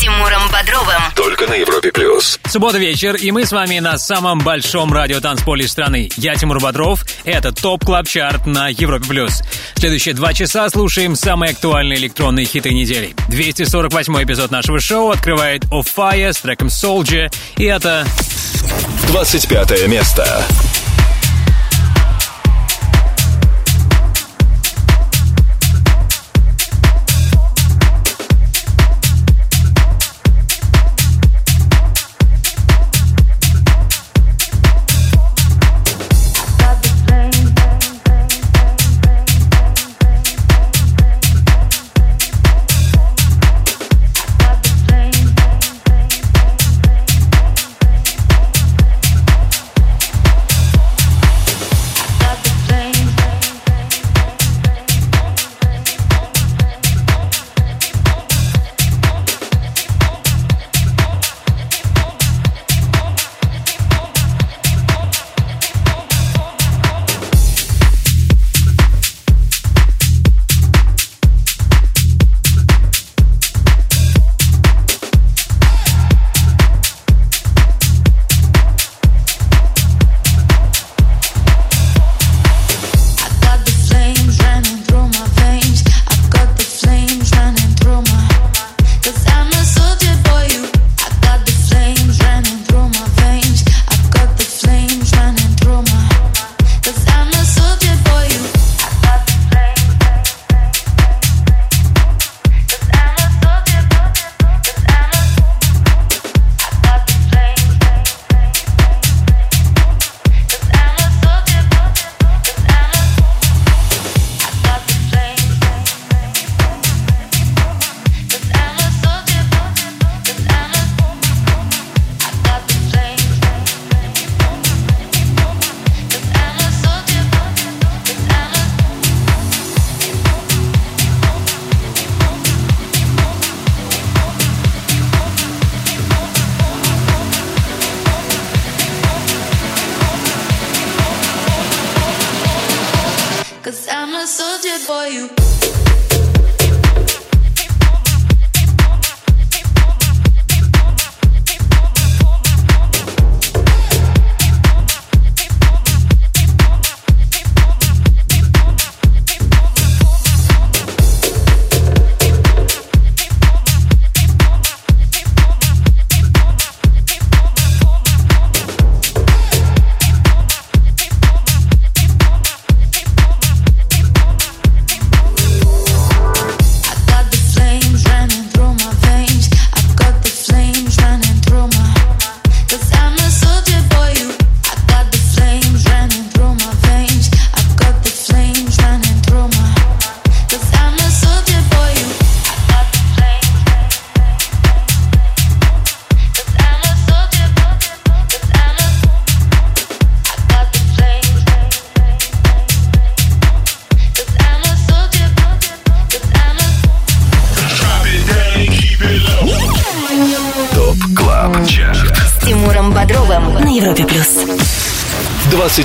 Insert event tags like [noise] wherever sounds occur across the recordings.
Тимуром Бодровым. Только на Европе Плюс. Суббота вечер, и мы с вами на самом большом радиотанцполе страны. Я Тимур Бодров, это Top Club Chart на Европе Плюс. Следующие два часа слушаем самые актуальные электронные хиты недели. 248 эпизод нашего шоу открывает Fire с треком Soldier, и это... 25 место.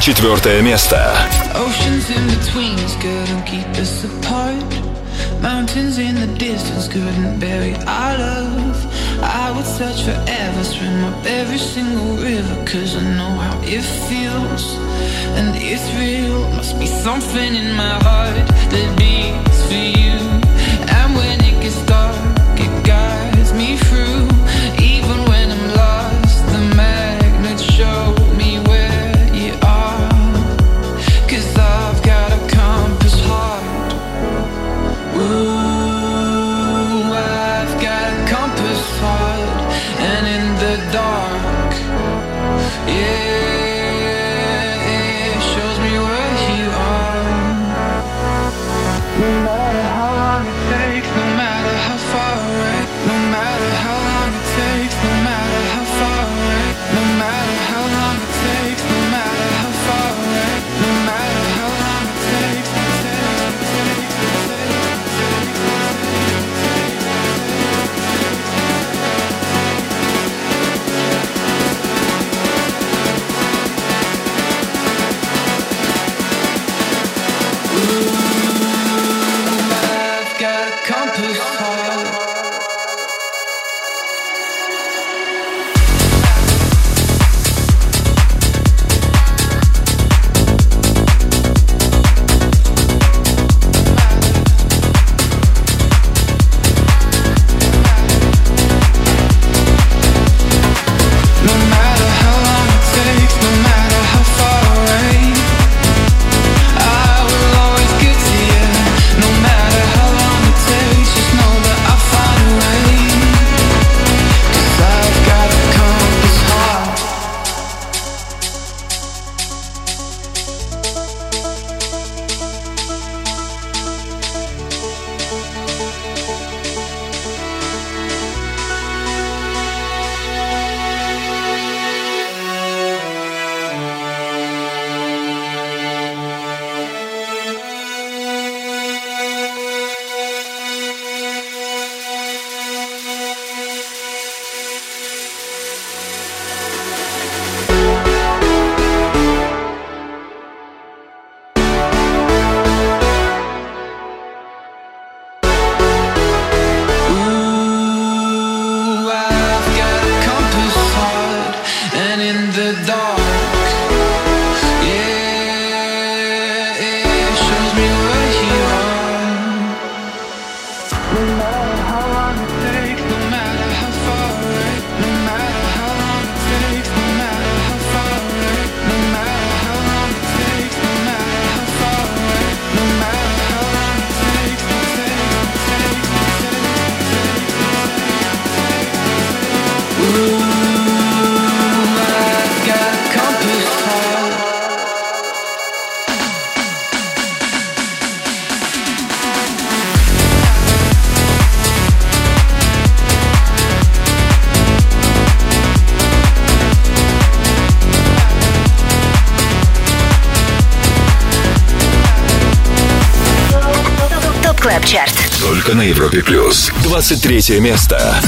четвертое место. Mountains in the distance couldn't bury our love. I would search forever, swim up every single river, cause I know how it feels. And it's real, must be something in 23 место.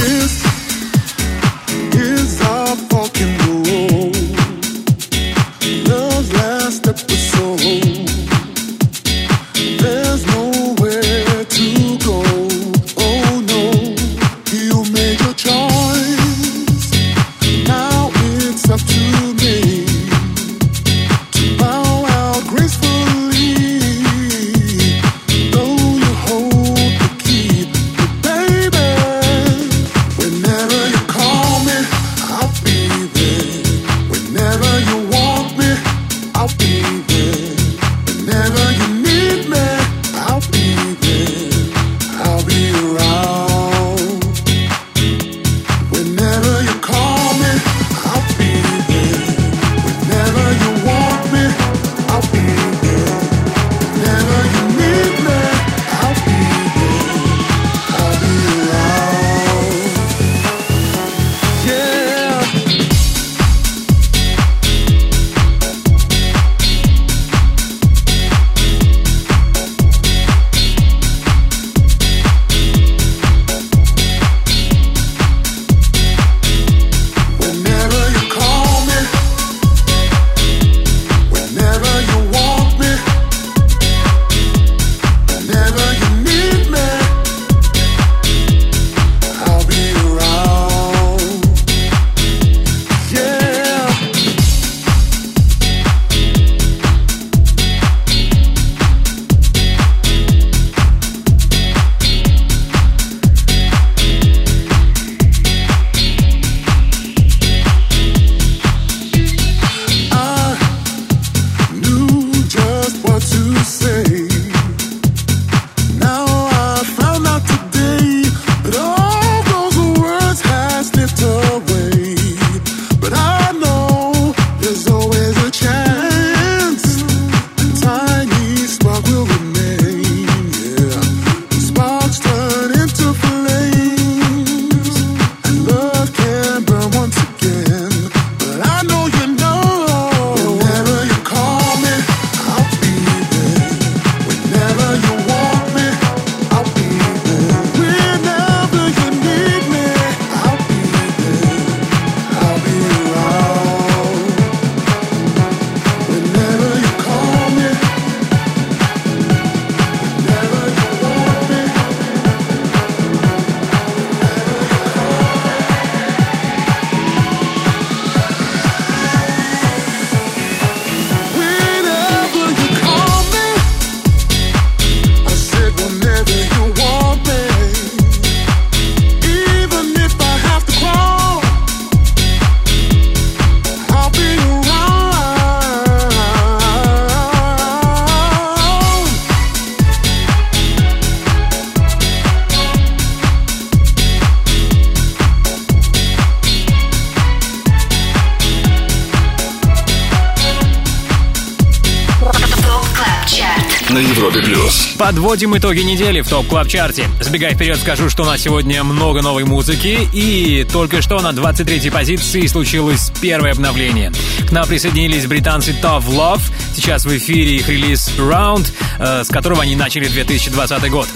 Подводим итоги недели в Top Club Chart е. Забегая вперед, скажу, что у нас сегодня много новой музыки. И только что на 23-й позиции случилось первое обновление. К нам присоединились британцы Tough Love. Сейчас в эфире их релиз Round, э, с которого они начали 2020 год.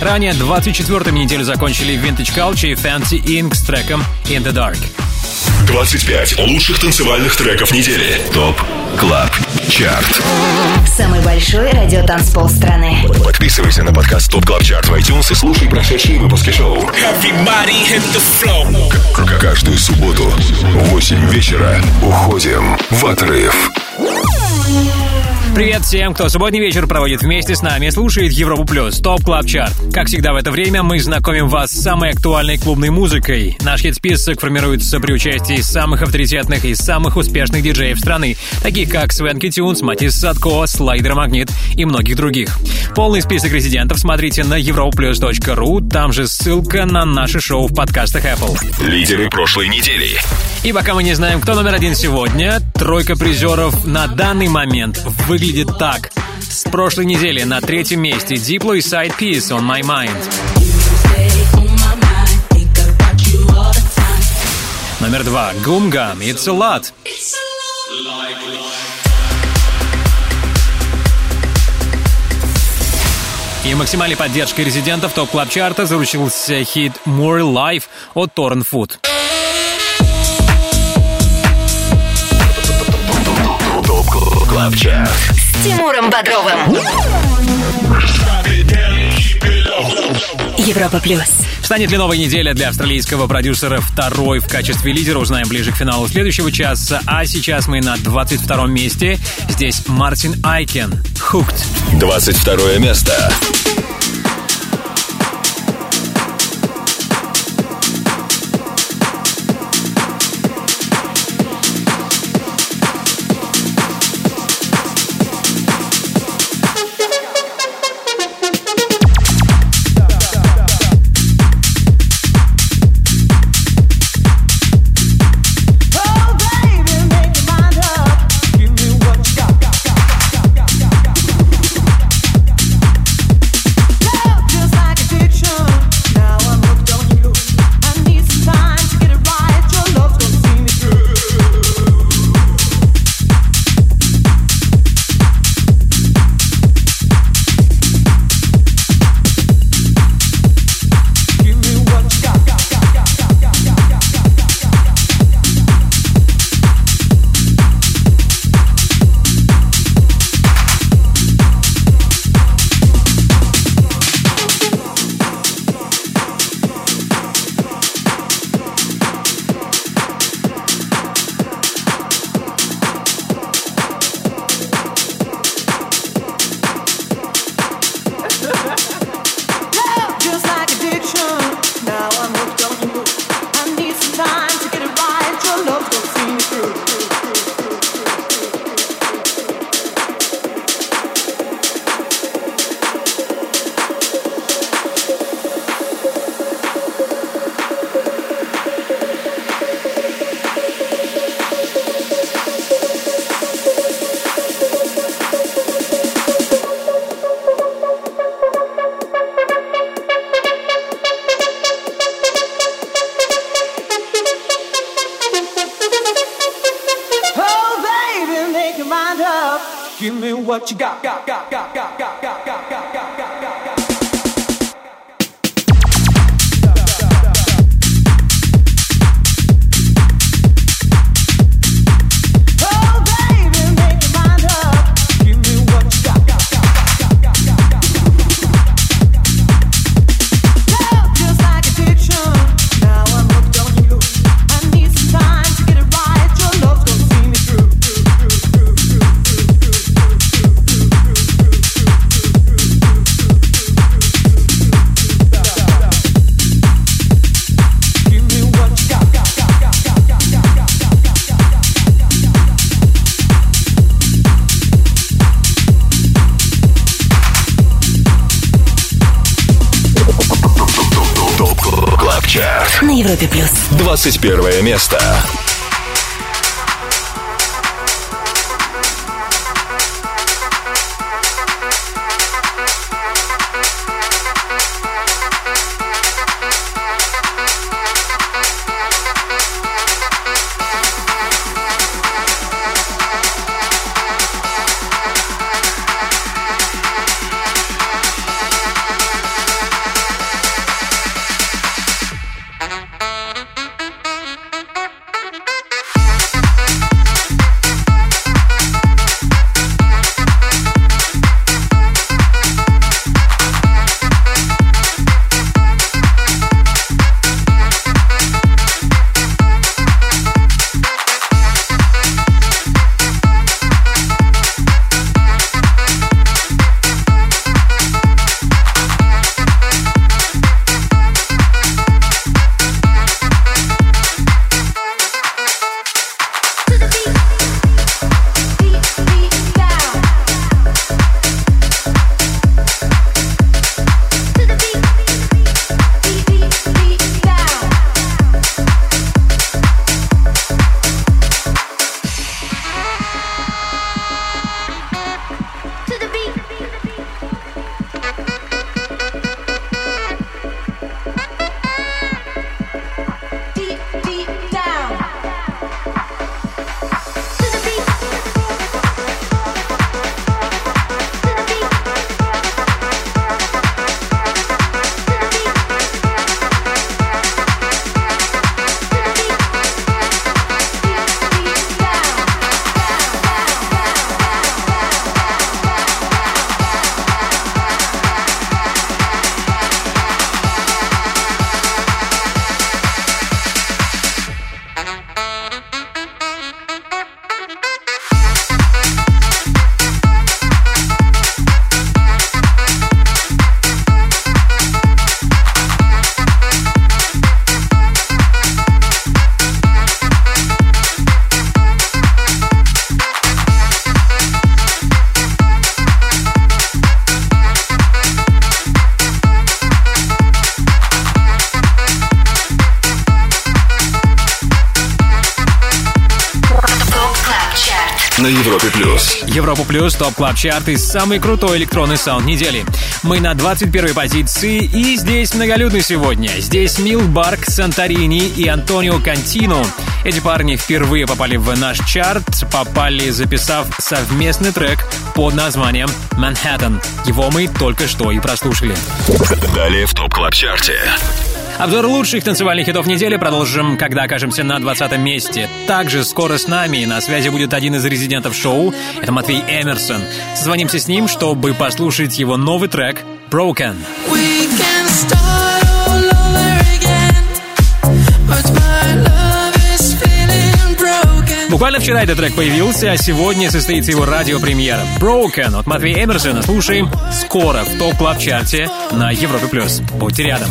Ранее 24-ми неделю закончили Vintage Culture и Fancy Inc. с треком In the Dark. 25 лучших танцевальных треков недели. ТОП Club Chart. Самый большой радиотанцпол страны. Подписывайся на подкаст Top Club Chart в iTunes и слушай прошедшие выпуски шоу. Каждую субботу в 8 вечера уходим в отрыв. Привет всем, кто субботний вечер проводит вместе с нами и слушает Европу Плюс, Top Club Chart. Как всегда в это время мы знакомим вас с самой актуальной клубной музыкой. Наш хит-список формируется при участии самых авторитетных и самых успешных диджеев страны, таких как Свенки Тюнс, Матис Садко, Слайдер Магнит и многих других. Полный список резидентов смотрите на europlus.ru, там же ссылка на наше шоу в подкастах Apple. Лидеры прошлой недели. И пока мы не знаем, кто номер один сегодня, тройка призеров на данный момент выглядит так. С прошлой недели на третьем месте Diplo и Side Piece On My Mind. Номер два. Goom Gum. It's a lot. И максимальной поддержкой резидентов Top Club Chart а заручился хит «More Life» от Torren Foot. Club Chart с Тимуром Бодровым. Европа плюс. Станет ли новая неделя для австралийского продюсера второй в качестве лидера, узнаем ближе к финалу следующего часа. А сейчас мы на 22-м месте. Здесь Мартин Айкен. Хукт. 22 место. место. 21 место. Плюс. Top Club Chart и самый крутой электронный саунд недели. Мы на 21 позиции и здесь многолюдно сегодня. Здесь Milk Bar, Санторини и Антонио Кантино. Эти парни впервые попали в наш чарт, попали записав совместный трек под названием «Manhattan». Его мы только что и прослушали. Далее в Top Club Chart е. Обзор лучших танцевальных хитов недели продолжим, когда окажемся на 20 месте. Также скоро с нами на связи будет один из резидентов шоу. Это Матвей Эмерсон. Созвонимся с ним, чтобы послушать его новый трек «Broken». Буквально вчера этот трек появился, а сегодня состоится его радиопремьера. Broken от Матвея Эмерсона слушаем скоро в топ клаб чарте на Европе+. плюс. Будьте рядом.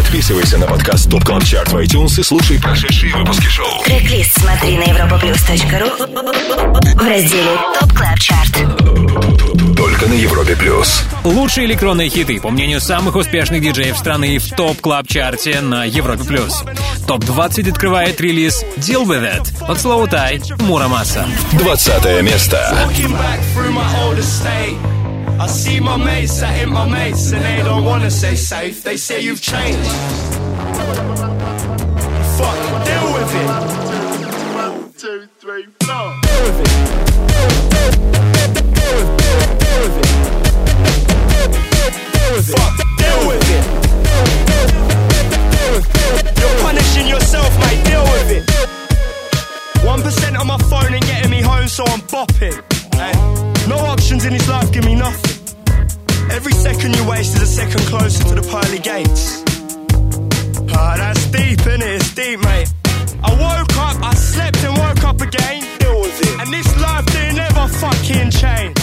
Подписывайся на подкаст Top Club Chart в iTunes и слушай прошедшие выпуски шоу. Трек-лист смотри на europaplus.ru в разделе Top Club Chart. Только на Европе плюс. Лучшие электронные хиты, по мнению самых успешных диджеев страны в Top Club Chart е на Европе Плюс. Топ-20 открывает релиз Deal With It от Slow Tie Мурамаса. 20 место. I see my mates that ain't my mates, and they don't wanna say safe. They say you've changed. Fuck, deal with it. Two, three, four. Fuck, deal with it. It. deal, with, it. You're punishing yourself, mate. Deal with it. One percent on my phone ain't getting me home, so I'm bopping. Hey, no options in this life give me nothing. Every second you waste is a second closer to the pearly gates. Ah, that's deep, innit? It's deep, mate. I woke up, I slept and woke up again. Deal with it. And this life didn't ever fucking change.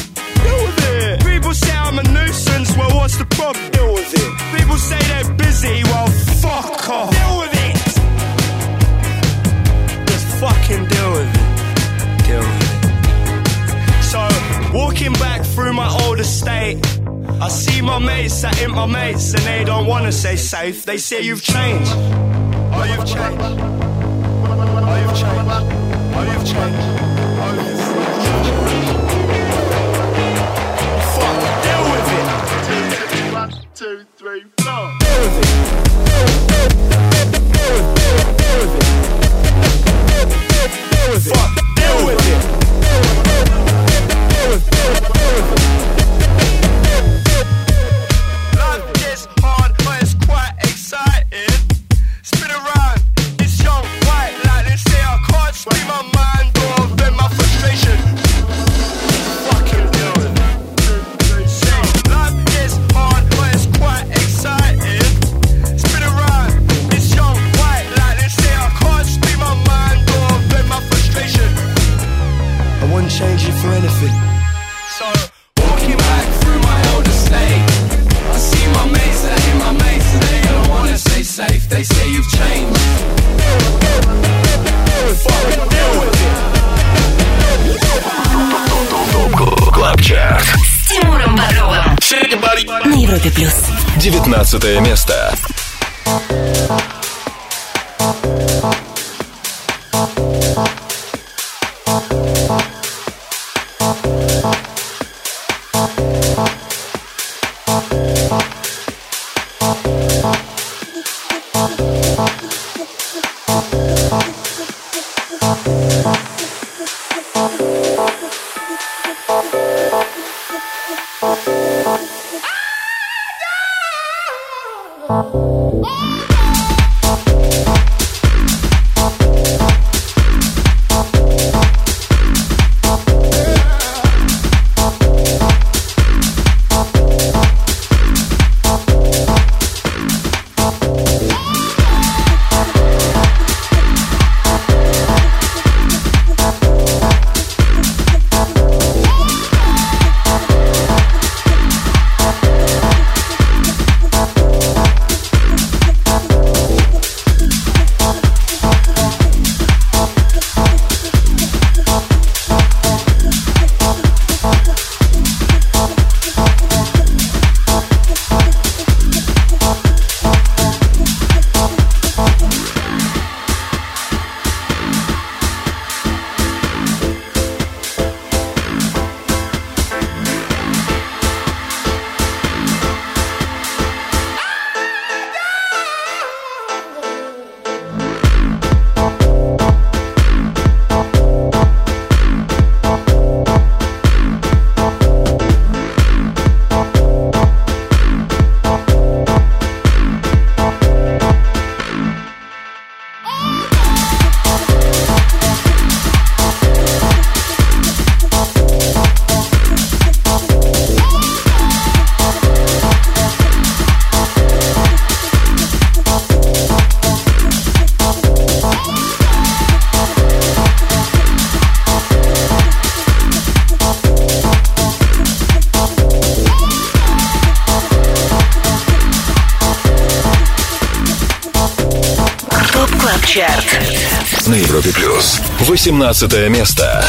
Deal with it. People say I'm a nuisance, well, what's the problem? Deal with it. People say they're busy, well, fuck off. Deal with it. Just fucking deal with it. Deal with it. Walking back through my old estate. I see my mates that ain't my mates, and they don't wanna say safe. They say you've changed. Oh, you've changed. Oh, you've changed. Oh, you've changed. Oh, you've changed. Fuck, deal deal with it. One, two, three, four. Fuck, deal with it. Love this heart. 19 место. 17 место.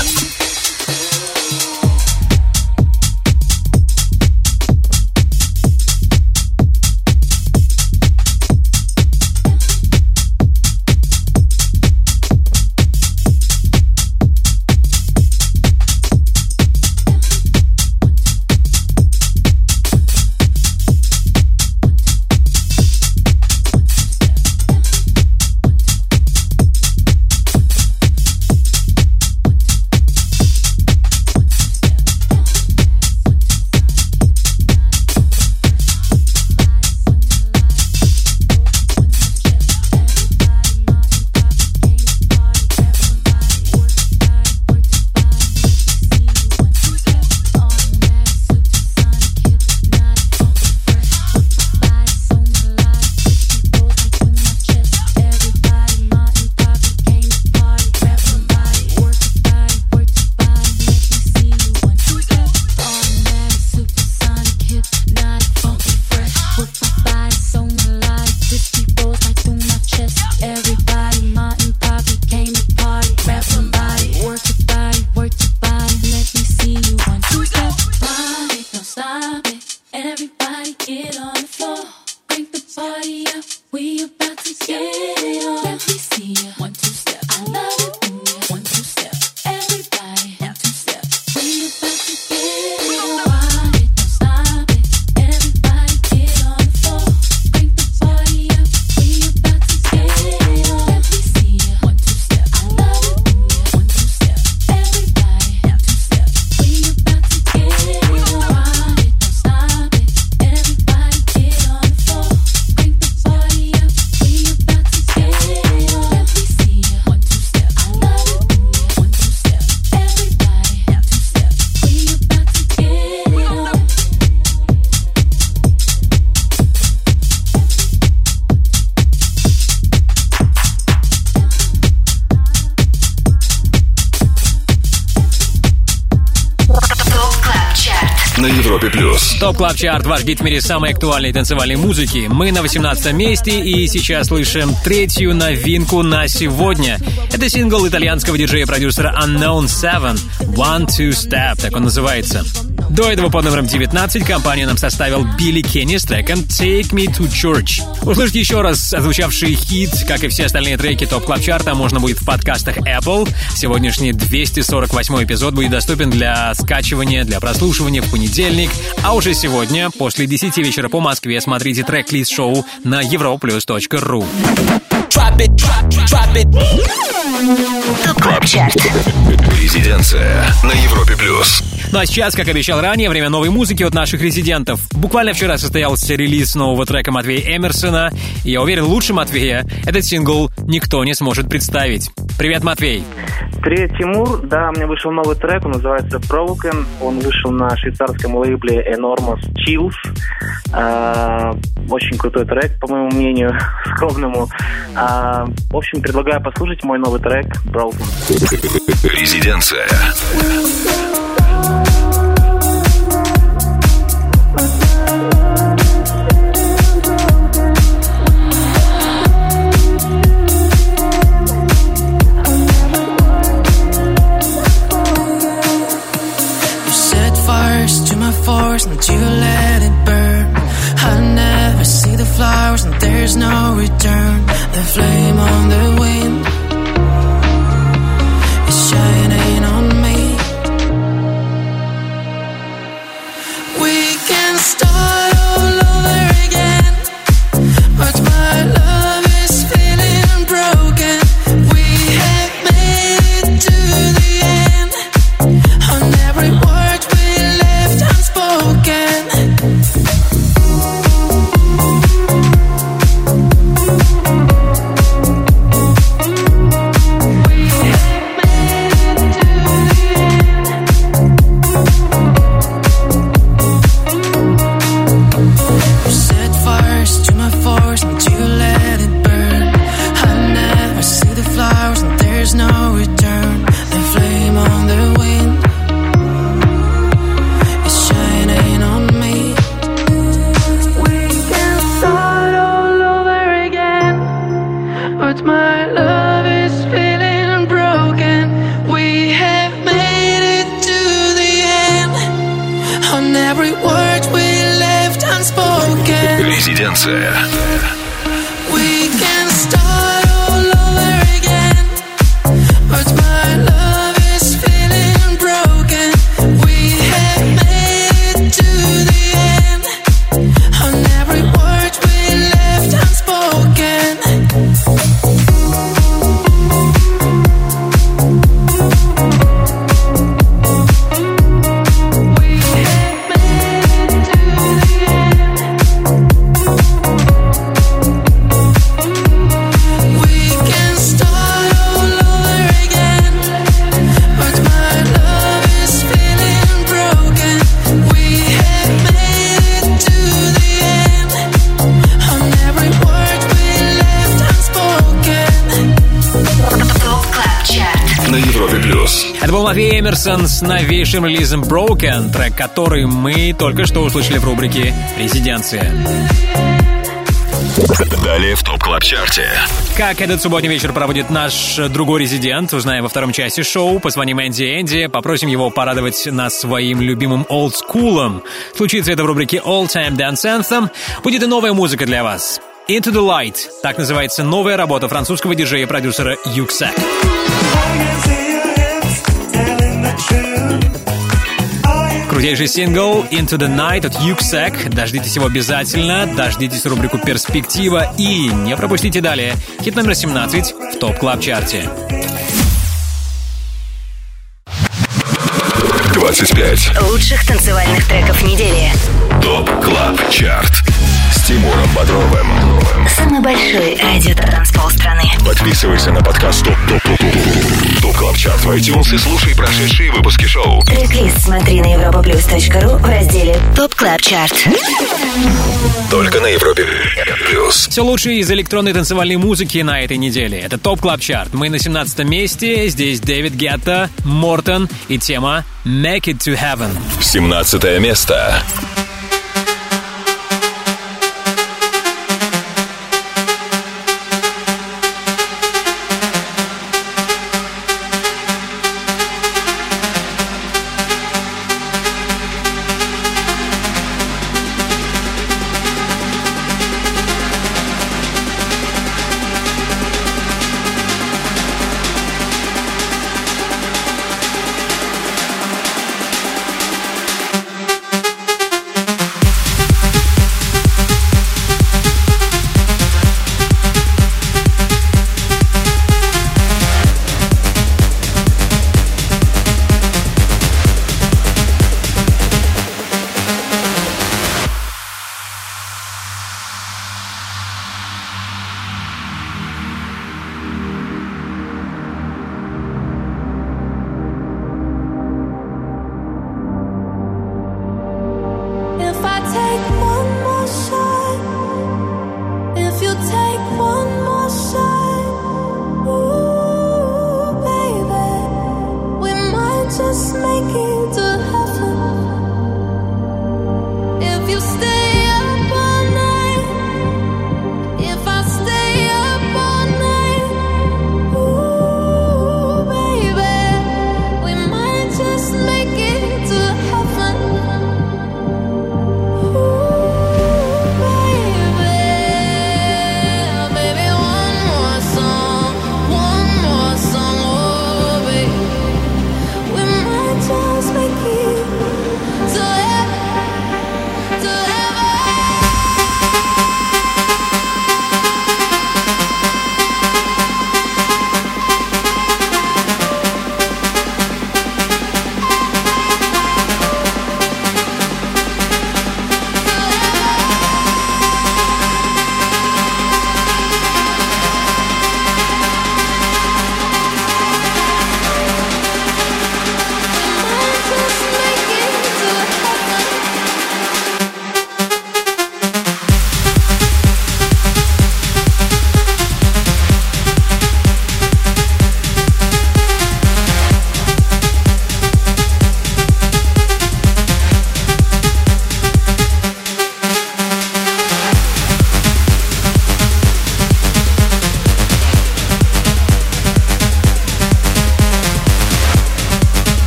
Top Club Chart, ваш гид в мире самой актуальной танцевальной музыки. Мы на 18 месте и сейчас слышим третью новинку на сегодня. Это сингл итальянского диджея-продюсера Unknown Seven One Two Step, так он называется. До этого под номером 19 компания нам составил Billy Kenny с треком Take Me to Church. Услышать еще раз отзвучавший хит, как и все остальные треки Top Club Chart а можно будет в подкастах Apple. Сегодняшний 248 эпизод будет доступен для скачивания, для прослушивания в понедельник. А уже сегодня, после 10 вечера по Москве, смотрите трек-лист шоу на europaplus.ru. Club Chart. Резиденция на Европе плюс. Ну а сейчас, как обещал ранее, время новой музыки от наших резидентов. Буквально вчера состоялся релиз нового трека Матвея Эмерсона, и я уверен, лучше Матвея этот сингл никто не сможет представить. Привет, Матвей! Привет, Тимур. Да, у меня вышел новый трек, он называется Broken. Он вышел на швейцарском лейбле Enormous Chills. А, очень крутой трек, по моему мнению, [laughs] скромному. А, в общем, предлагаю послушать мой новый трек Broken. Резиденция. There's no return. The flame on the Эмерсон с новейшим релизом Broken, трек который мы только что услышали в рубрике «Резиденция». Далее в Top Club Chart е. Как этот субботний вечер проводит наш другой резидент, узнаем во втором части шоу. Позвоним Энди Энди, попросим его порадовать нас своим любимым олдскулом. Случится это в рубрике All Time Dance Anthem. Будет и новая музыка для вас. Into the Light. Так называется новая работа французского диджея и продюсера Yuksek. Крутейший сингл Into the Light от Yuksek. Дождитесь его обязательно. Дождитесь рубрику «Перспектива». И не пропустите далее. Хит номер 17 в Top Club Chart е. 25. Лучших танцевальных треков недели. Top Club Chart. Тимуром Бодровым. Самый большой радиотанцпол страны. Подписывайся на подкаст Top Top Top Top Top Club Chart в iTunes и слушай прошедшие выпуски шоу. Трек-лист смотри на europaplus.ru в разделе Top Club Chart. Только на Европе плюс. Все лучшее из электронной танцевальной музыки на этой неделе. Это Top Club Chart. Мы на 17 месте. Здесь David Guetta, Morten и тема «Make it to Heaven». 17 место.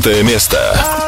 15 место.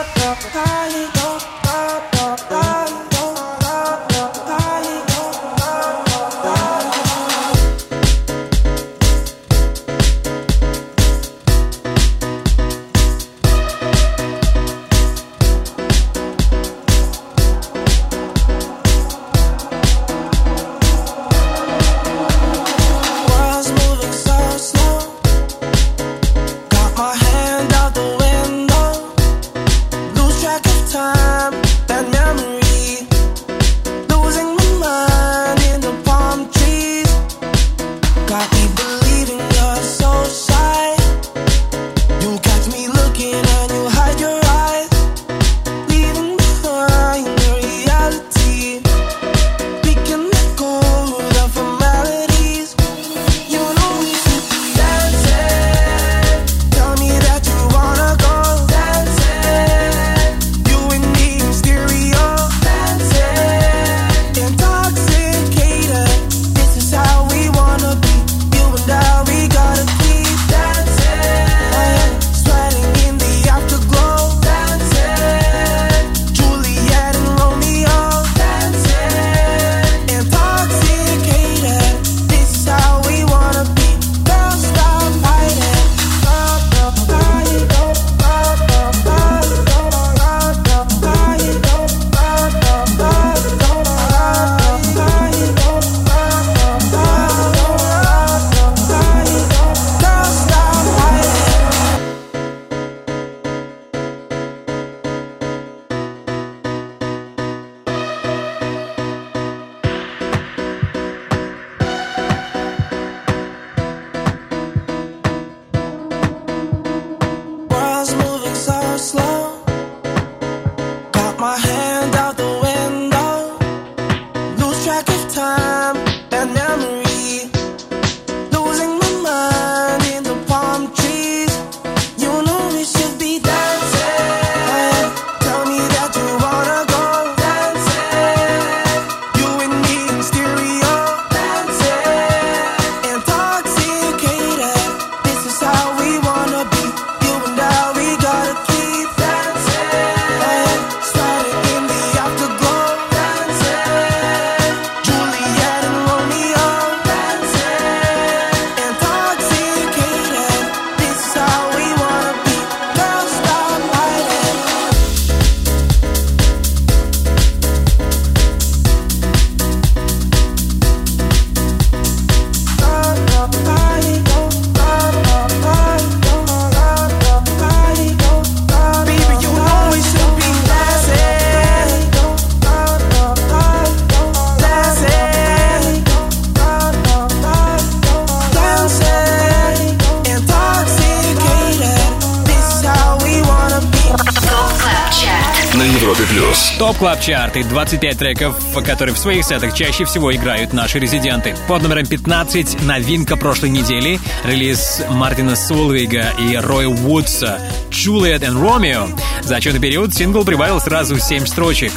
Club Chart и 25 треков, которые в своих сетах чаще всего играют наши резиденты. Под номером 15 новинка прошлой недели, релиз Мартина Сольвейга и Роя Вудса «Juliet and Romeo». За отчетный период сингл прибавил сразу 7 строчек.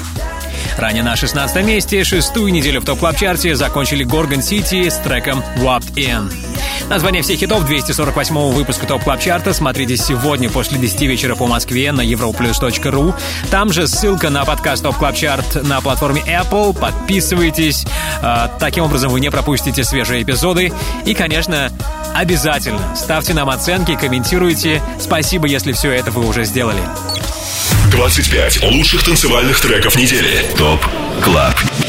Ранее на 16 месте, шестую неделю в Top Club Chart е закончили Gorgon City с треком Wrapped In. Название всех хитов 248 выпуска Top Club Chart а смотрите сегодня после 10 вечера по Москве на europaplus.ru. Там же ссылка на подкаст Top Club Chart на платформе Apple. Подписывайтесь. А, Таким образом вы не пропустите свежие эпизоды. И, конечно, обязательно ставьте нам оценки, комментируйте. Спасибо, если все это вы уже сделали. 25 лучших танцевальных треков недели. Top Club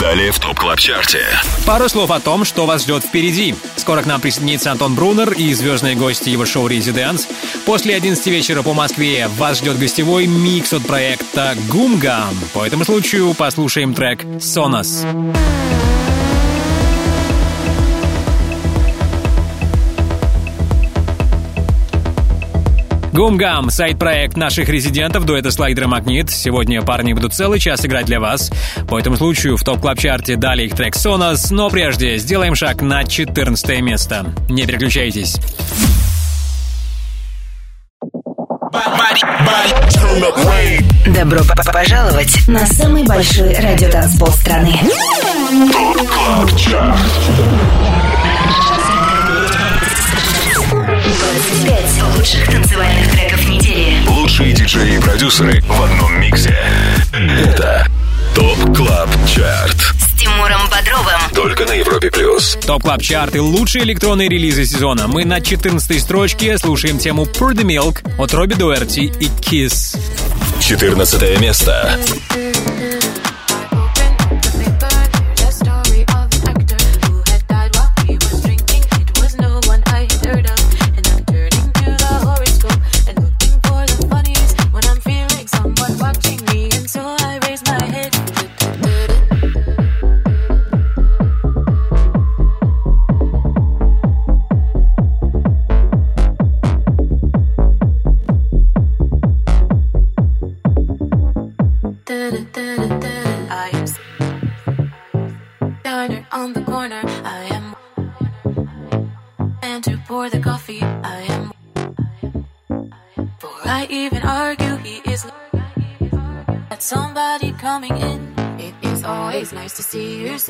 Далее в ТОП КЛАБ ЧАРТе. Пару слов о том, что вас ждет впереди. Скоро к нам присоединится Антон Брунер и звездные гости его шоу «Резиденс». После 11 вечера по Москве вас ждет гостевой микс от проекта «Гумгам». По этому случаю послушаем трек «Сонас». Гумгам, сайт-проект наших резидентов, дуэта Слайдер Магнит. Сегодня парни будут целый час играть для вас. По этому случаю в топ клаб чарте дали их трек Sonos, но прежде сделаем шаг на 14 место. Не переключайтесь. Добро пожаловать на самый большой радиотанцпол страны. КЛАБ ЧАРТ. 25 лучших танцевальных треков недели. Лучшие диджеи и продюсеры в одном миксе. Это ТОП КЛАБ ЧАРТ. С Тимуром Бодровым. Только на Европе Плюс. Топ клаб чарты лучшие электронные релизы сезона. Мы на 14 строчке слушаем тему Pour the Milk от Робби Дуэрти и Kiss. 14 место.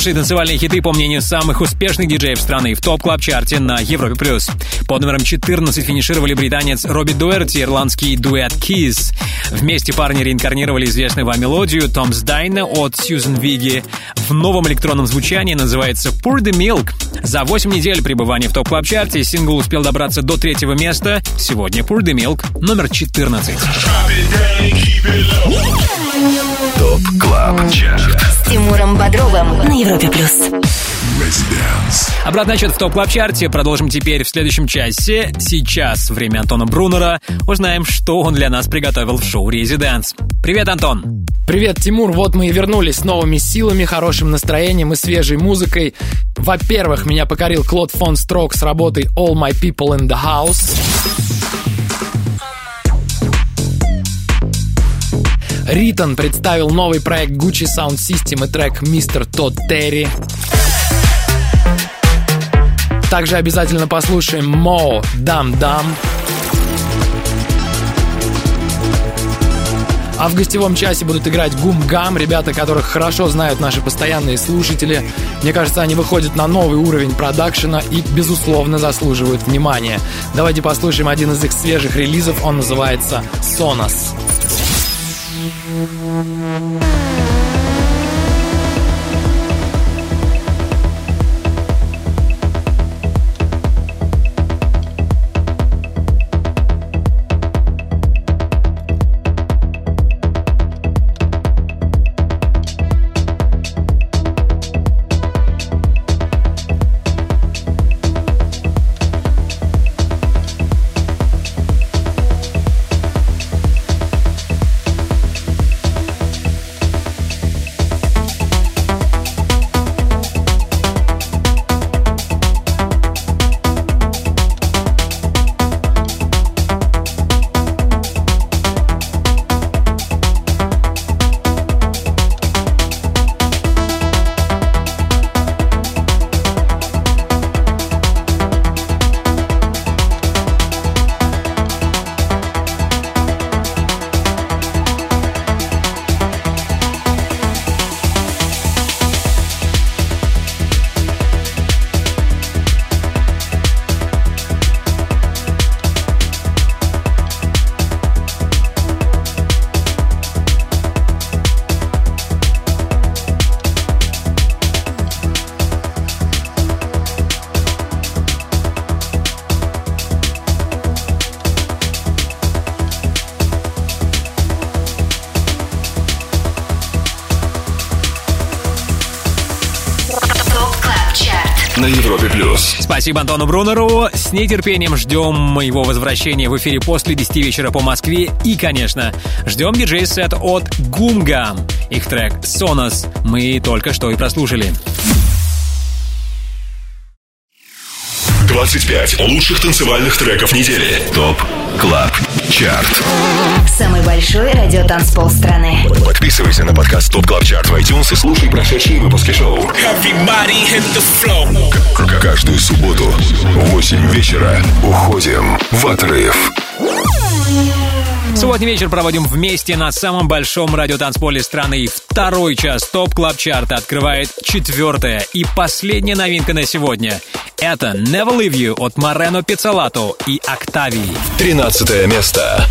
Лучшие танцевальные хиты, по мнению самых успешных диджеев страны в топ клаб чарте на Европе+. плюс. Под номером 14 финишировали британец Робби Дуэрти и ирландский дуэт Kiss. Вместе парни реинкарнировали известную вам мелодию «Tom's Dine» от Сьюзен Виги. В новом электронном звучании называется «Pour the Milk». За 8 недель пребывания в топ клаб чарте сингл успел добраться до третьего места. Сегодня «Pour the Milk» номер 14. ТОП КЛАБ ЧАРТ. С Тимуром Бодровым на Европе плюс. Обратный отчет в топ клаб чарте продолжим теперь в следующем часе. Сейчас время Антона Брунера. Узнаем, что он для нас приготовил в шоу «Резиденс». Привет, Антон! Привет, Тимур. Вот мы и вернулись с новыми силами, хорошим настроением и свежей музыкой. Во-первых, меня покорил Клод фон Строк с работой All My People in the House. Ритон представил новый проект Gucci Sound System и трек Mr. Todd Terry. Также обязательно послушаем Мо Дам Дам. А в гостевом часе будут играть Гум Гам, ребята, которых хорошо знают наши постоянные слушатели. Мне кажется, они выходят на новый уровень продакшена и, безусловно, заслуживают внимания. Давайте послушаем один из их свежих релизов, он называется «Sonos». на Спасибо Антону Брунеру. С нетерпением ждем моего возвращения в эфире после 10 вечера по Москве. И, конечно, ждем диджей-сет от Гумгам. Их трек «Sonos» мы только что и прослушали. 25 лучших танцевальных треков недели. ТОП КЛАБ ЧАРТ. Самый большой радиотанцпол страны. Подписывайся на подкаст ТОП КЛАБ ЧАРТ в iTunes и слушай прошедшие выпуски шоу. К- Каждую субботу в 8 вечера уходим в отрыв. Субботний вечер проводим вместе на самом большом радиотанцполе страны. Второй час Top Club Chart а открывает четвертая и последняя новинка на сегодня. Это Never Leave You от Moreno Pezzolato и Октавии. 13 место.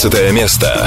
12 место.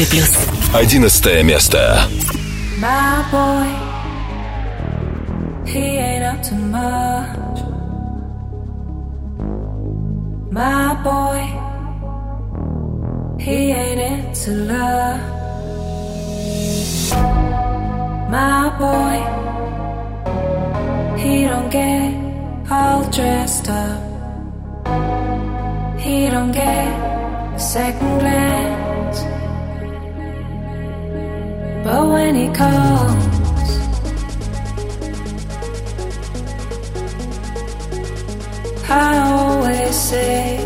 Европе плюс. 11 место. My boy, he ain't up to much. My boy, he ain't into love. My boy, he don't get all dressed up. He don't get a second glance. But when he calls, I always say,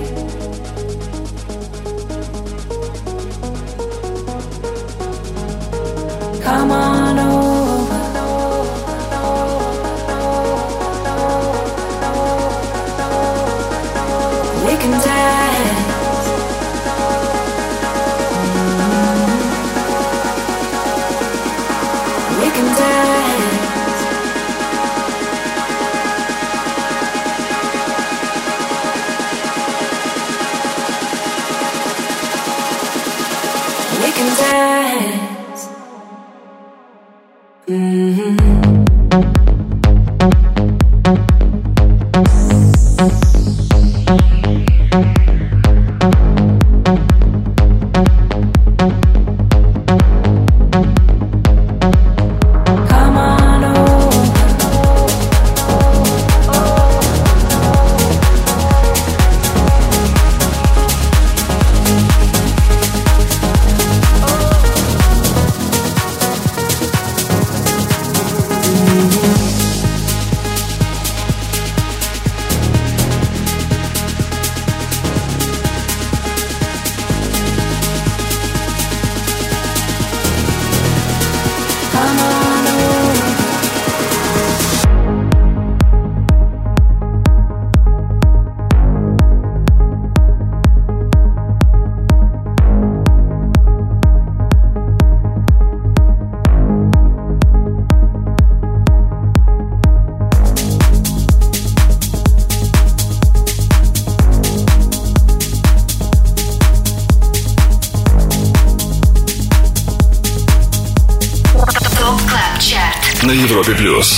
Come on over.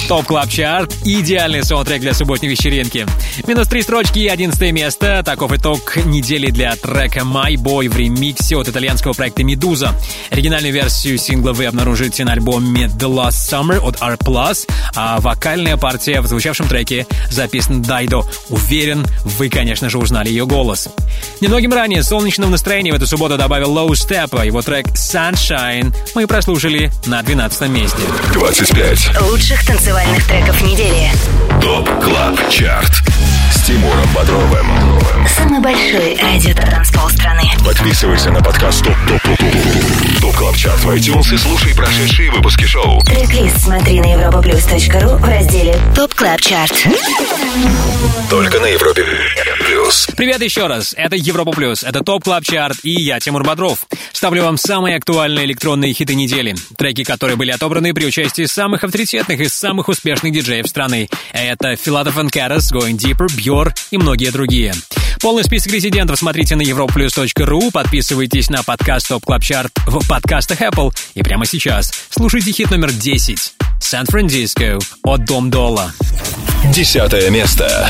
Top Club Chart – идеальный саундтрек для субботней вечеринки. Минус три строчки и одиннадцатое место. Таков итог недели для трека «My Boy» в ремиксе от итальянского проекта «Meduza». Оригинальную версию сингла вы обнаружите на альбоме «The Last Summer» от R+, а вокальная партия в звучавшем треке записана Дайдо. Уверен, вы, конечно же, узнали ее голос. Немногим ранее солнечного настроения в эту субботу добавил Low Steppa, а его трек «Sunshine» мы прослушали на 12 месте. 25. Лучших танцевальных треков недели. Top Club Chart Тимуром Бодровым. Самый большой радиотанцпол страны. Подписывайся на подкаст Top Top Top Top Top Club Chart в iTunes и слушай прошедшие выпуски шоу. Трек-лист смотри на europaplus.ru в разделе Top Club Chart. Только на Европе плюс. Привет еще раз, это Европа Плюс, это Top Club Chart и я, Тимур Бодров. Ставлю вам самые актуальные электронные хиты недели. Треки, которые были отобраны при участии самых авторитетных и самых успешных диджеев страны. Это Filatov & Karas, Going Deeper, Бьор и многие другие. Полный список резидентов смотрите на europaplus.ru, подписывайтесь на подкаст Top Club Chart в подкастах Apple и прямо сейчас слушайте хит номер 10 «San Frandisco» от Dom Dolla. Десятое место.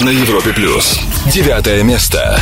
На Европе плюс. Девятое место.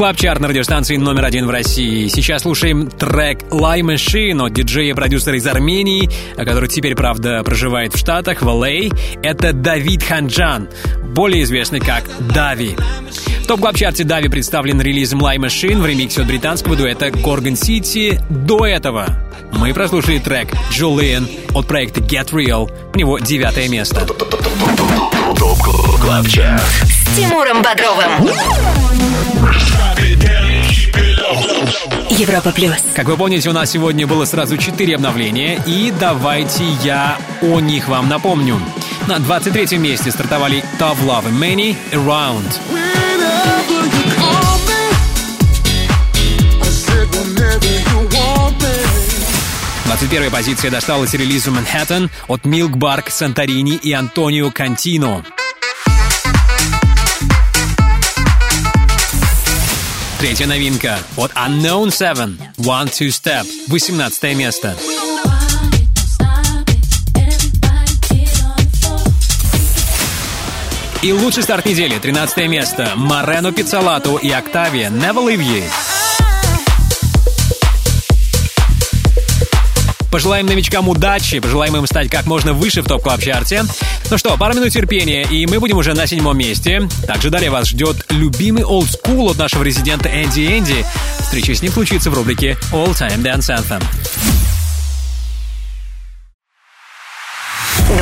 Club Chart на радиостанции номер один в России. Сейчас слушаем трек Lie Machine от диджея-продюсера из Армении, который теперь, правда, проживает в Штатах, в Л.А. Это Давид Ханджан, более известный как Дави. В Top Club Chart е Дави представлен релизом Lie Machine в ремиксе от британского дуэта Gorgon City. До этого мы прослушали трек Jolean от проекта Get Real. У него девятое место. Топ Club Chart. С Тимуром Бодровым. Европа плюс. Как вы помните, у нас сегодня было сразу четыре обновления, и давайте я о них вам напомню. На 23-м месте стартовали Tough Love Many Around. Me. 21-я позиция досталась релизу Manhattan от Milk Bar, Санторини и Антонио Кантино. Третья новинка от Unknown Seven, One Two Step, 18 место. И лучший старт недели, 13 место, Морено Пиццалату и Октавия, Never Leave You. Пожелаем новичкам удачи, пожелаем им стать как можно выше в топ клаб чарте Ну что, пару минут терпения, и мы будем уже на седьмом месте. Также далее вас ждет любимый school от нашего резидента Энди Энди. Встреча с ним случится в рубрике All Time Dance Anthem.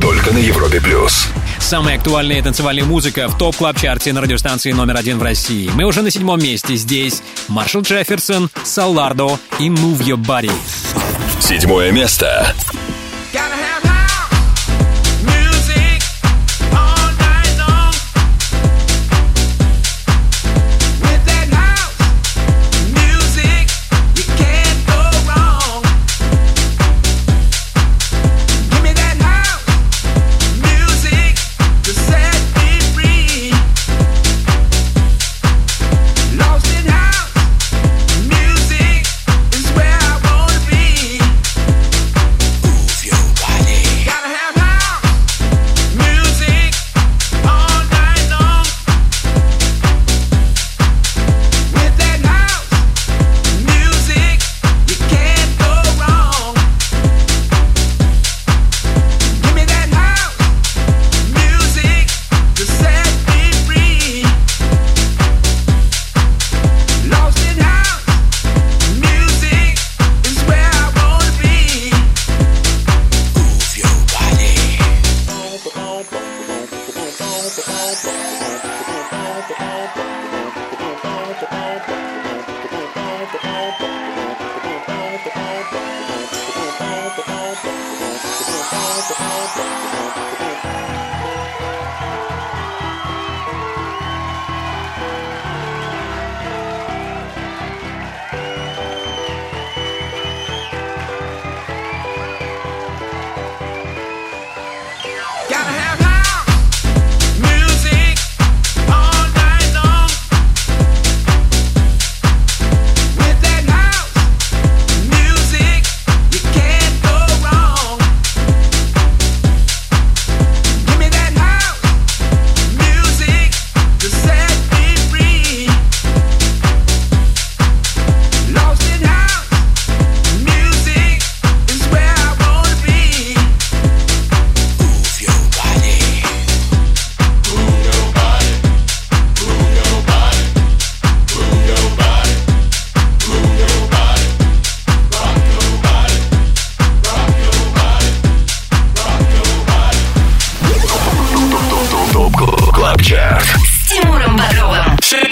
Только на Европе плюс. Самая актуальная танцевальная музыка в топ клаб чарте на радиостанции номер один в России. Мы уже на седьмом месте. Здесь Маршал Джефферсон, Салардо и Move Your Body. Седьмое место.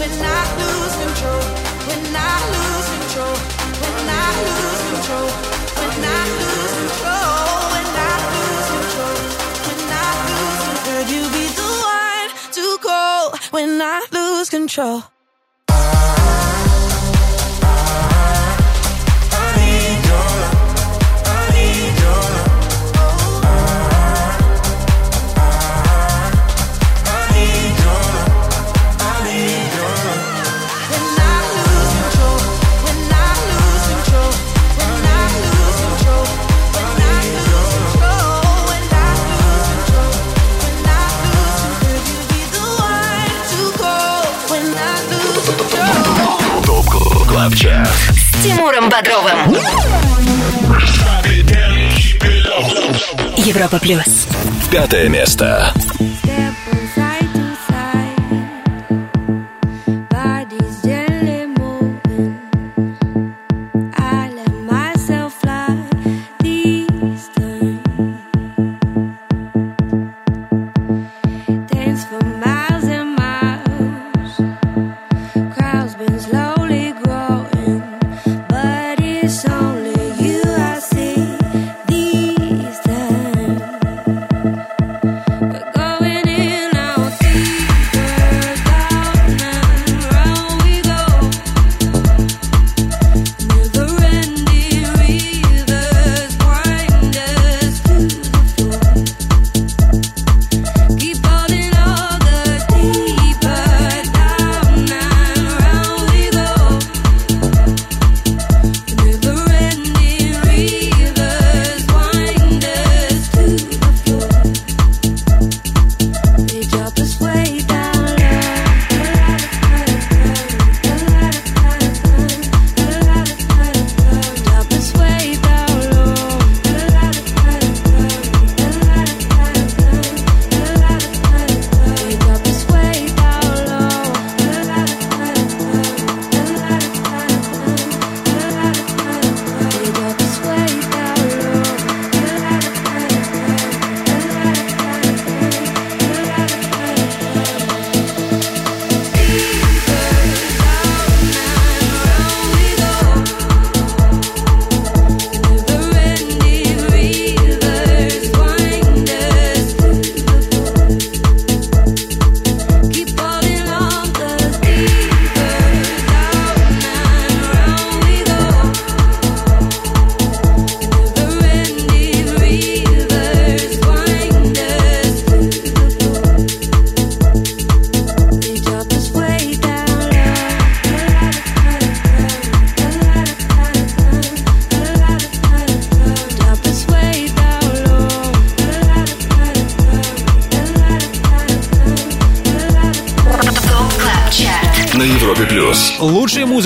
When I lose control, when I lose control, when I lose control, when I lose control, you be the one to call when I lose control. Club Chart. С Тимуром Бодровым. Европа Плюс. Пятое место.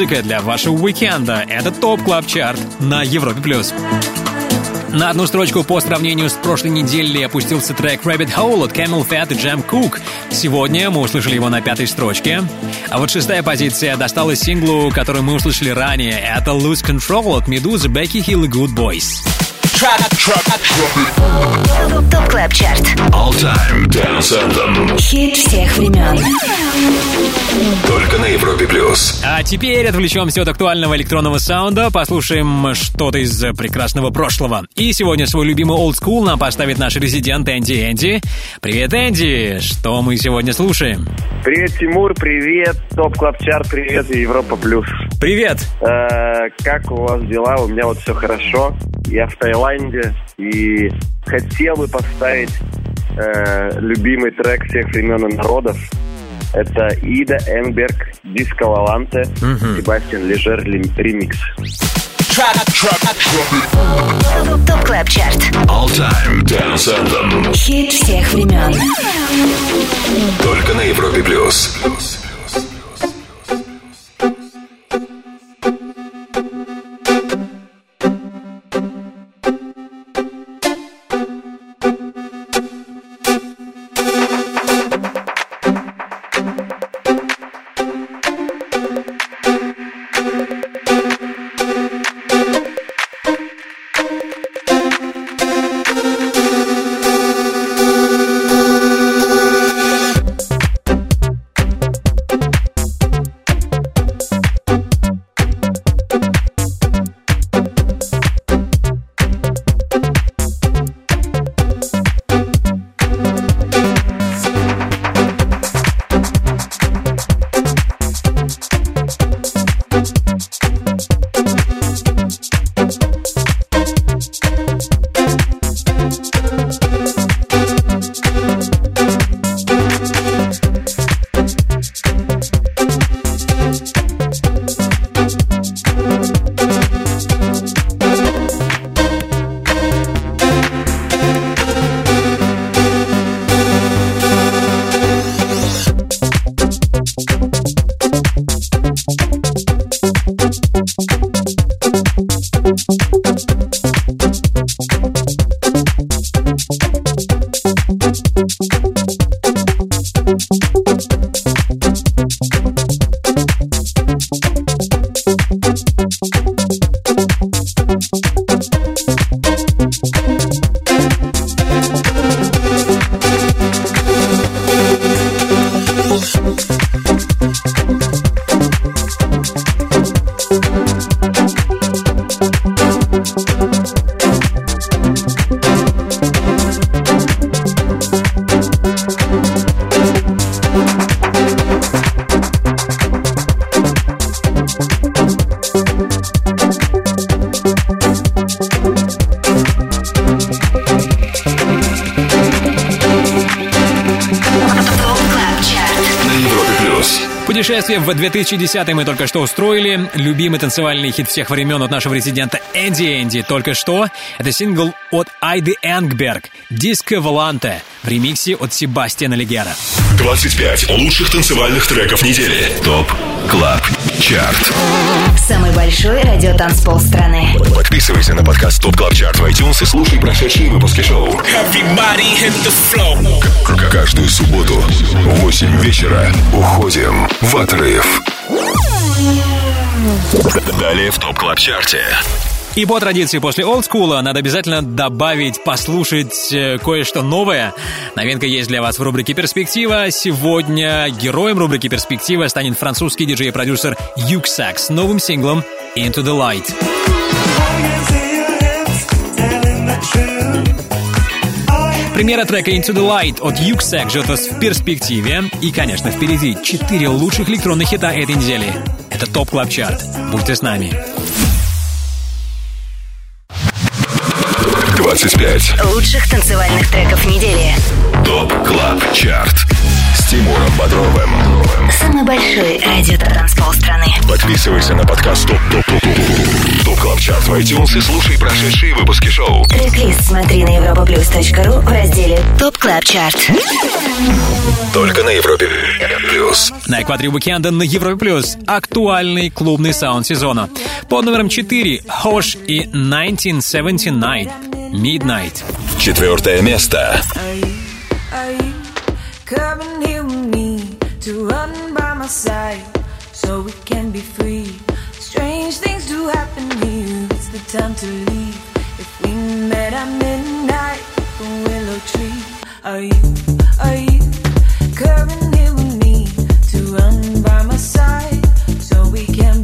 Музыка для вашего уикенда — это Top Club Chart на Европе плюс. На одну строчку по сравнению с прошлой неделей опустился трек Rabbit Hole от CamelPhat и Jem Cooke. Сегодня мы услышали его на пятой строчке. А вот шестая позиция досталась синглу, который мы услышали ранее. Это Lose Control от Meduza, Becky Hill и Goodboys. Top Club Chart. All Time Dance Anthem. Хит всех времен. Только на Европе плюс. А теперь отвлечемся от актуального электронного саунда, послушаем что-то из прекрасного прошлого. И сегодня свой любимый old school нам поставит наш резидент Энди Энди. Привет, Энди! Что мы сегодня слушаем? Привет, Тимур, привет, Top Club Chart, привет, Европа Плюс. Привет! Э, как у вас дела? У меня вот все хорошо. Я в Таиланде и хотел бы поставить э, любимый трек всех времен и народов. Это Ида Энберг, Диско Лаланте, Себастьян Лежер ремикс. ТОП КЛАБ ЧАРТ. All Time Dance Anthem. Хит всех времен. Только на Европе плюс. В 2010 мы только что устроили. Любимый танцевальный хит всех времен от нашего резидента Энди Энди только что. Это сингл от Айды Энгберг «Disco Volante» в ремиксе от Себастьяна Легера. 25 лучших танцевальных треков недели. Top Club Chart. Самый большой радиотанцпол страны. Подписывайся на подкаст Top Club Chart в iTunes и слушай прошедшие выпуски шоу. К- Каждую субботу в 8 вечера уходим в отрыв. Далее в Top Club Chart е. И по традиции после олдскула надо обязательно добавить, послушать э, кое-что новое. Новинка есть для вас в рубрике «Перспектива». Сегодня героем рубрики «Перспектива» станет французский диджей и продюсер Yuksek с новым синглом «Into the Light». Премьера трека Into the Light от Yuksek ждет вас в перспективе. И, конечно, впереди четыре лучших электронных хита этой недели. Это Top Club Chart. Будьте с нами. 25 лучших танцевальных треков недели. Top Club Chart с Тимуром Бодровым. Самый большой радиотанцпол страны. Подписывайся на подкаст Top Top Top Top Top Club Chart в iTunes и слушай прошедшие выпуски шоу. Трек-лист смотри на europaplus.ru в разделе ТОП КЛАБ ЧАРТ. Только на Европе Плюс. На экваторе уикенда на Европе Плюс актуальный клубный саунд сезона. По номерам 4 Хош и 1979. Midnight. Четвертое место. It's the time to leave. If we met at midnight, the willow tree. Are you, are you coming here with me to run by my side so we can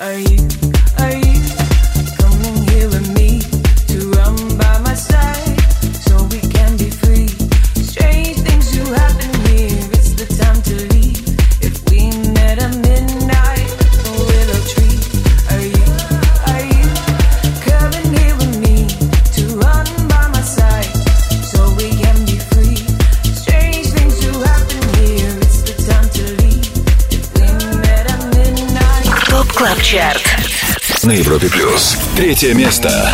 Are you на Европе плюс. Третье место.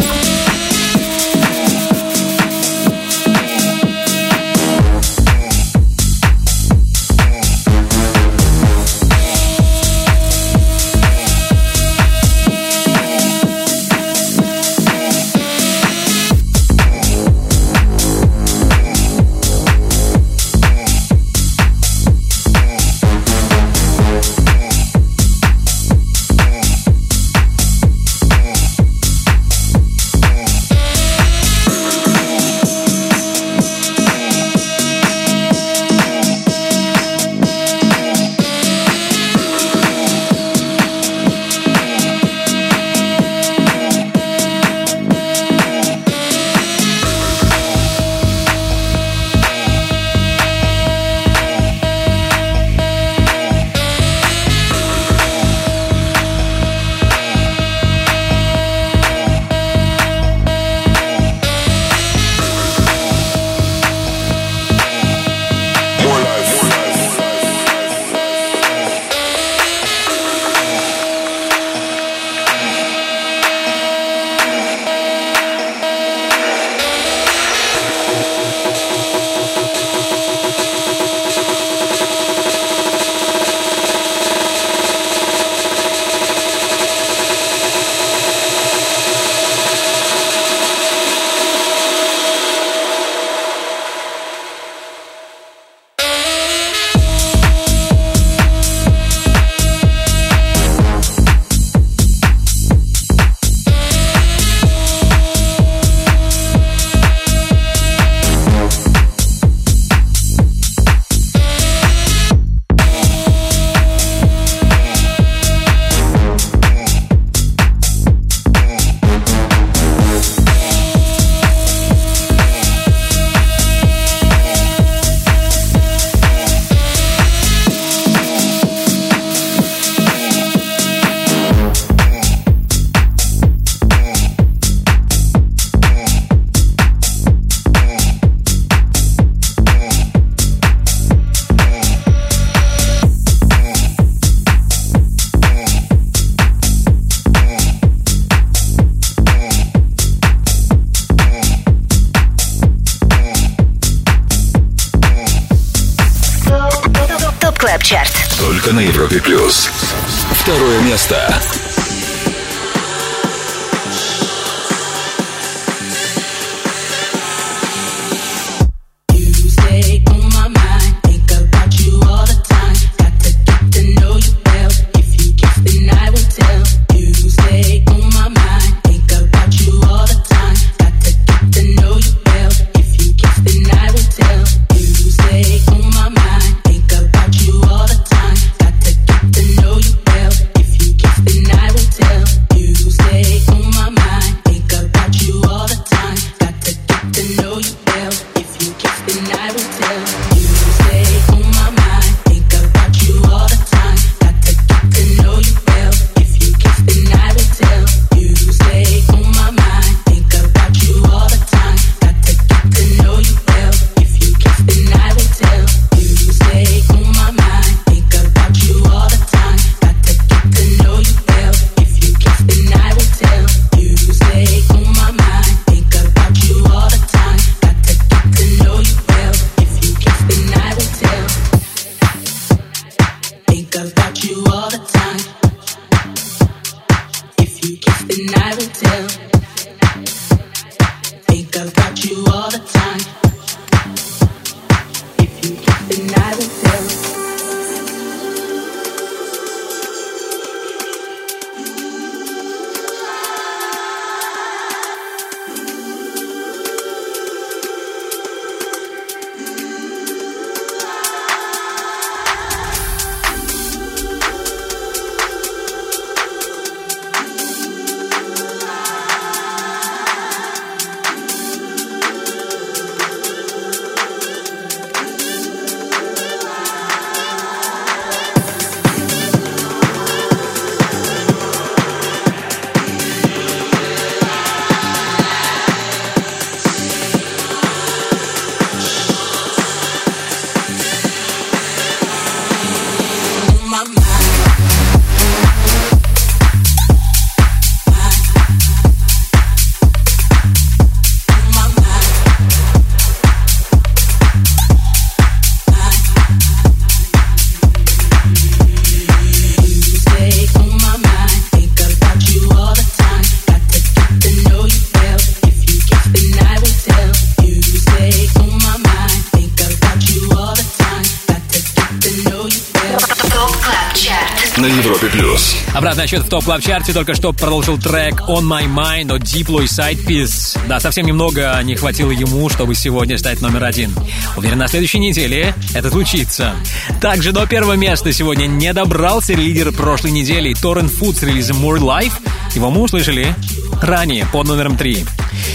звучит в топ клаб чарте Только что продолжил трек On My Mind от Diplo и Sidepiece. Да, совсем немного не хватило ему, чтобы сегодня стать номер один. Уверен, на следующей неделе это случится. Также до первого места сегодня не добрался лидер прошлой недели Torrent Food с релизом More Life. Его мы услышали ранее под номером три.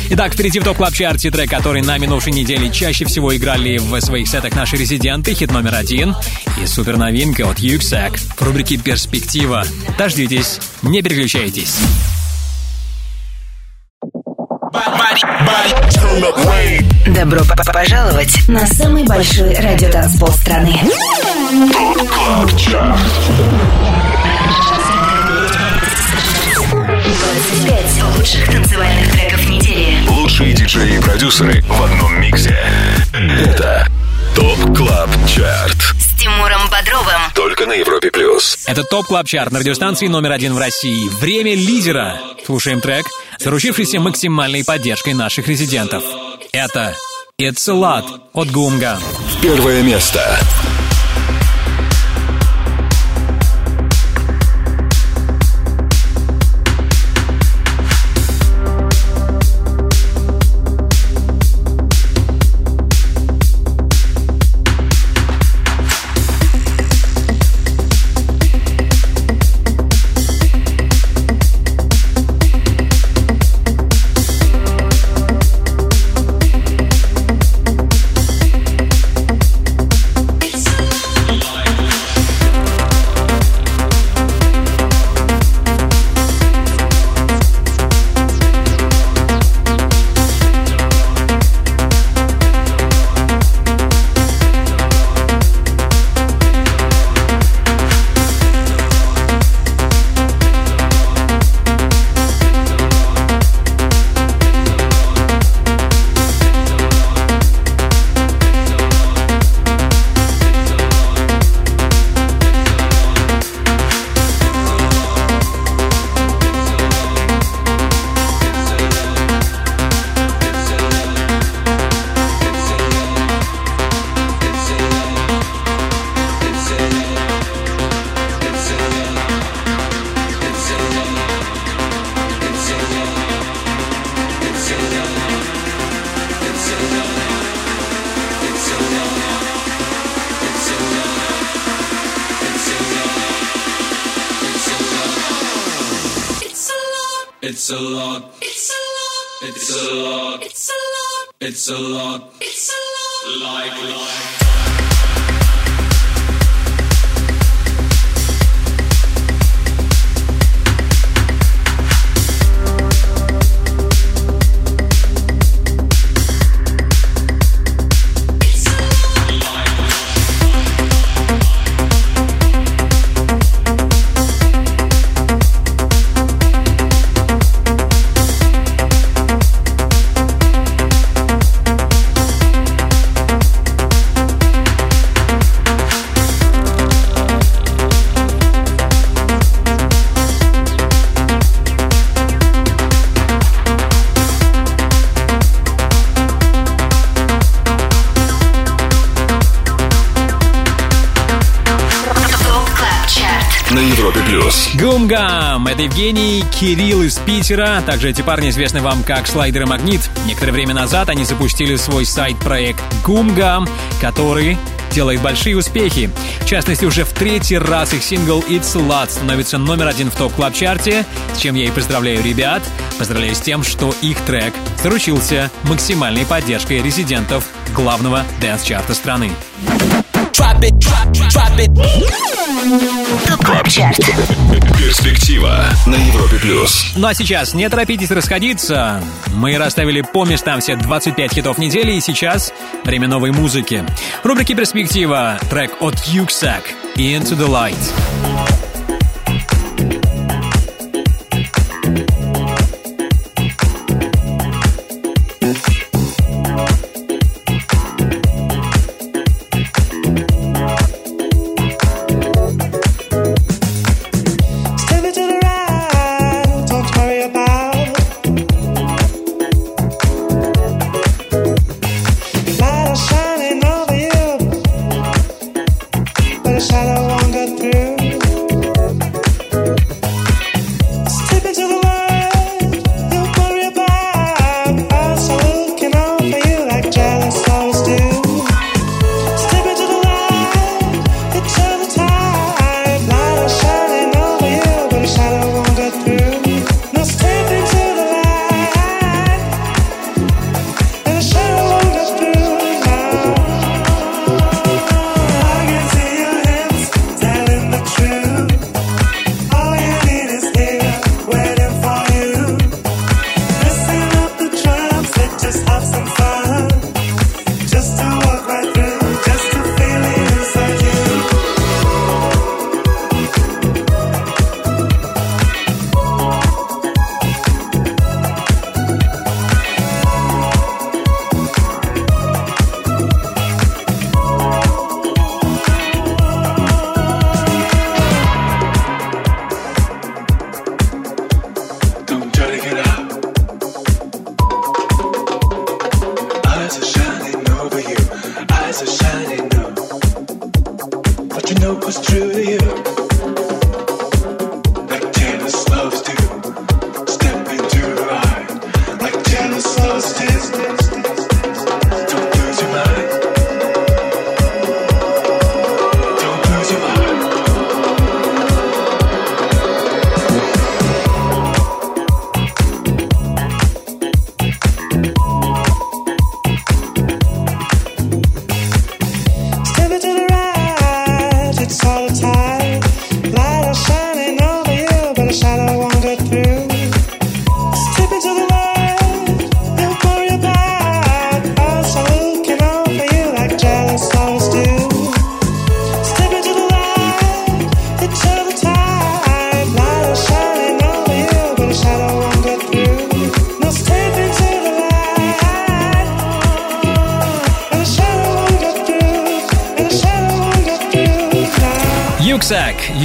Итак, впереди в топ клаб чарте трек, который на минувшей неделе чаще всего играли в своих сетах наши резиденты, хит номер один и супер новинка от Юксак рубрике «Перспектива». Дождитесь, не переключайтесь. Добро пожаловать на самый большой радиотанцпол страны. Лучшие диджеи и продюсеры в одном миксе. Это Top Club Chart. Тимуром Бодровым. Только на Европе плюс. Это Top Club Chart на радиостанции номер один в России. Время лидера. Слушаем трек, заручившийся максимальной поддержкой наших резидентов. Это It's a Lot от Goom Gum. Первое место. Это Евгений, Кирилл из Питера. Также эти парни известны вам как Слайдер и Магнит. Некоторое время назад они запустили свой сайд-проект Goom Gum, который делает большие успехи. В частности, уже в третий раз их сингл It's a Lot становится номер один в Top Club Chart е, с чем я и поздравляю ребят. Поздравляю с тем, что их трек заручился максимальной поддержкой резидентов главного дэнс-чарта страны. Top Club Chart. Перспектива на Европе плюс. Ну а сейчас не торопитесь расходиться. Мы расставили по местам все 25 хитов недели, и сейчас время новой музыки. В рубрике «Перспектива» трек от Yuksek «Into the Light».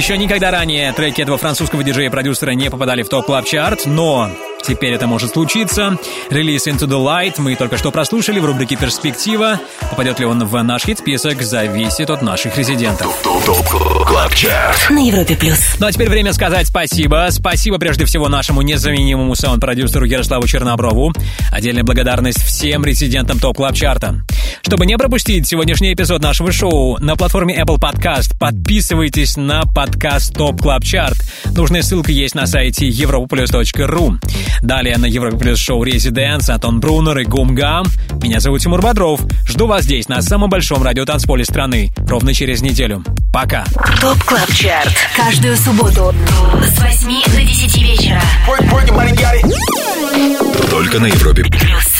Еще никогда ранее треки этого французского диджея-продюсера не попадали в Top Club Chart но теперь это может случиться. Релиз Into the Light мы только что прослушали в рубрике «Перспектива». Попадет ли он в наш хит-список, зависит от наших резидентов. На Европе плюс. Ну а теперь время сказать спасибо. Спасибо прежде всего нашему незаменимому саунд-продюсеру Ярославу Черноброву. Отдельная благодарность всем резидентам Top Club Chart а. Чтобы не пропустить сегодняшний эпизод нашего шоу, на платформе Apple Podcast подписывайтесь на подкаст Top Club Chart. Нужная ссылка есть на сайте europaplus.ru. Далее на Европа Плюс шоу Резиденс, Антон Брунер и Гум Гам. Меня зовут Тимур Бодров. Жду вас здесь, на самом большом радиотанцполе страны, ровно через неделю. Пока. ТОП КЛАБ ЧАРТ. Каждую субботу с 8 до 10 вечера. Только на Европе Плюс.